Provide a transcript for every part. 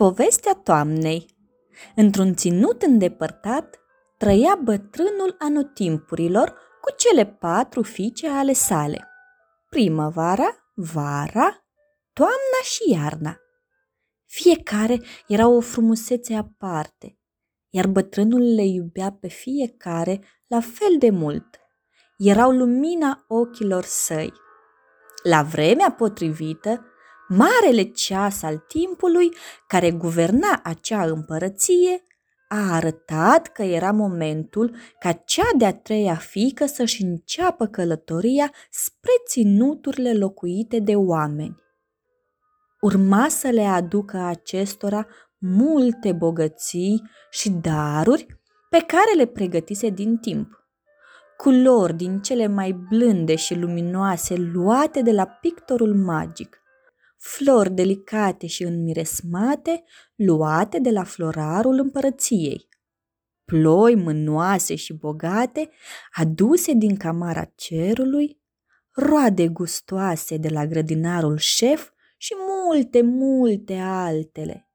Povestea toamnei Într-un ținut îndepărtat, trăia bătrânul anotimpurilor cu cele patru fiice ale sale. Primăvara, vara, toamna și iarna. Fiecare era o frumusețe aparte, iar bătrânul le iubea pe fiecare la fel de mult. Erau lumina ochilor săi. La vremea potrivită, marele ceas al timpului care guverna acea împărăție a arătat că era momentul ca cea de-a treia fică să-și înceapă călătoria spre ținuturile locuite de oameni. Urma să le aducă acestora multe bogății și daruri pe care le pregătise din timp. Culori din cele mai blânde și luminoase luate de la pictorul magic, flori delicate și înmiresmate luate de la florarul împărăției, ploi mânoase și bogate aduse din camara cerului, roade gustoase de la grădinarul șef și multe, multe altele.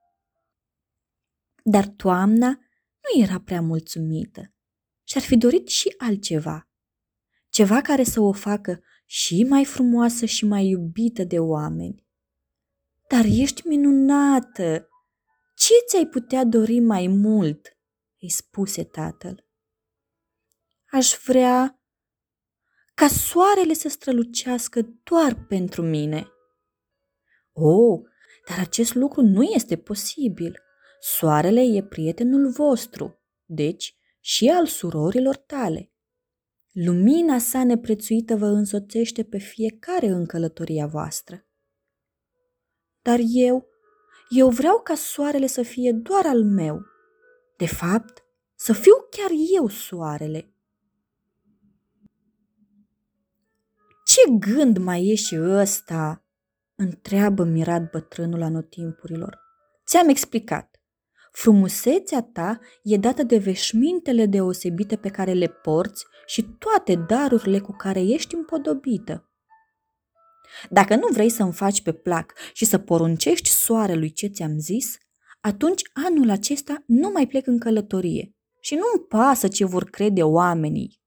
Dar toamna nu era prea mulțumită și ar fi dorit și altceva. Ceva care să o facă și mai frumoasă și mai iubită de oameni. Dar ești minunată! Ce ți-ai putea dori mai mult? îi spuse tatăl. Aș vrea ca soarele să strălucească doar pentru mine. Oh, dar acest lucru nu este posibil. Soarele e prietenul vostru, deci și al surorilor tale. Lumina sa neprețuită vă însoțește pe fiecare în călătoria voastră. Dar eu, eu vreau ca soarele să fie doar al meu. De fapt, să fiu chiar eu soarele. Ce gând mai e și ăsta? întreabă mirat bătrânul anotimpurilor. Ți-am explicat. Frumusețea ta e dată de veșmintele deosebite pe care le porți și toate darurile cu care ești împodobită. Dacă nu vrei să-mi faci pe plac și să poruncești soarelui ce ți-am zis, atunci anul acesta nu mai plec în călătorie și nu-mi pasă ce vor crede oamenii.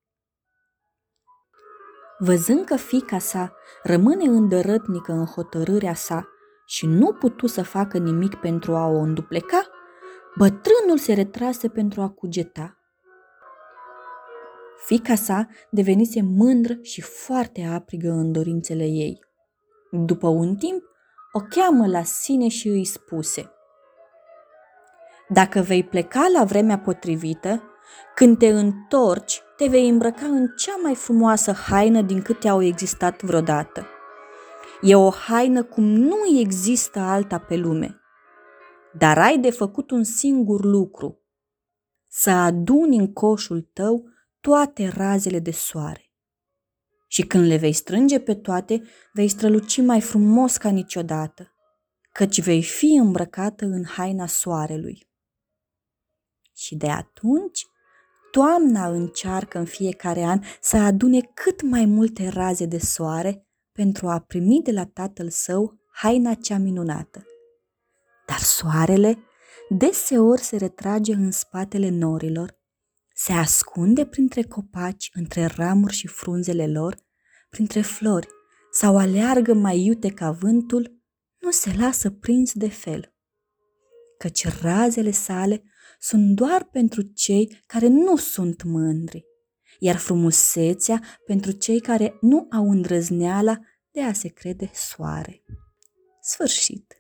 Văzând că fica sa rămâne îndărătnică în hotărârea sa și nu putu să facă nimic pentru a o îndupleca, bătrânul se retrase pentru a cugeta. Fica sa devenise mândră și foarte aprigă în dorințele ei. După un timp, o cheamă la sine și îi spuse Dacă vei pleca la vremea potrivită, când te întorci, te vei îmbrăca în cea mai frumoasă haină din câte au existat vreodată. E o haină cum nu există alta pe lume. Dar ai de făcut un singur lucru, să aduni în coșul tău toate razele de soare și când le vei strânge pe toate, vei străluci mai frumos ca niciodată, căci vei fi îmbrăcată în haina soarelui. Și de atunci, toamna încearcă în fiecare an să adune cât mai multe raze de soare pentru a primi de la tatăl său haina cea minunată. Dar soarele deseori se retrage în spatele norilor se ascunde printre copaci, între ramuri și frunzele lor, printre flori, sau aleargă mai iute ca vântul, nu se lasă prins de fel. Căci razele sale sunt doar pentru cei care nu sunt mândri, iar frumusețea pentru cei care nu au îndrăzneala de a se crede soare. Sfârșit.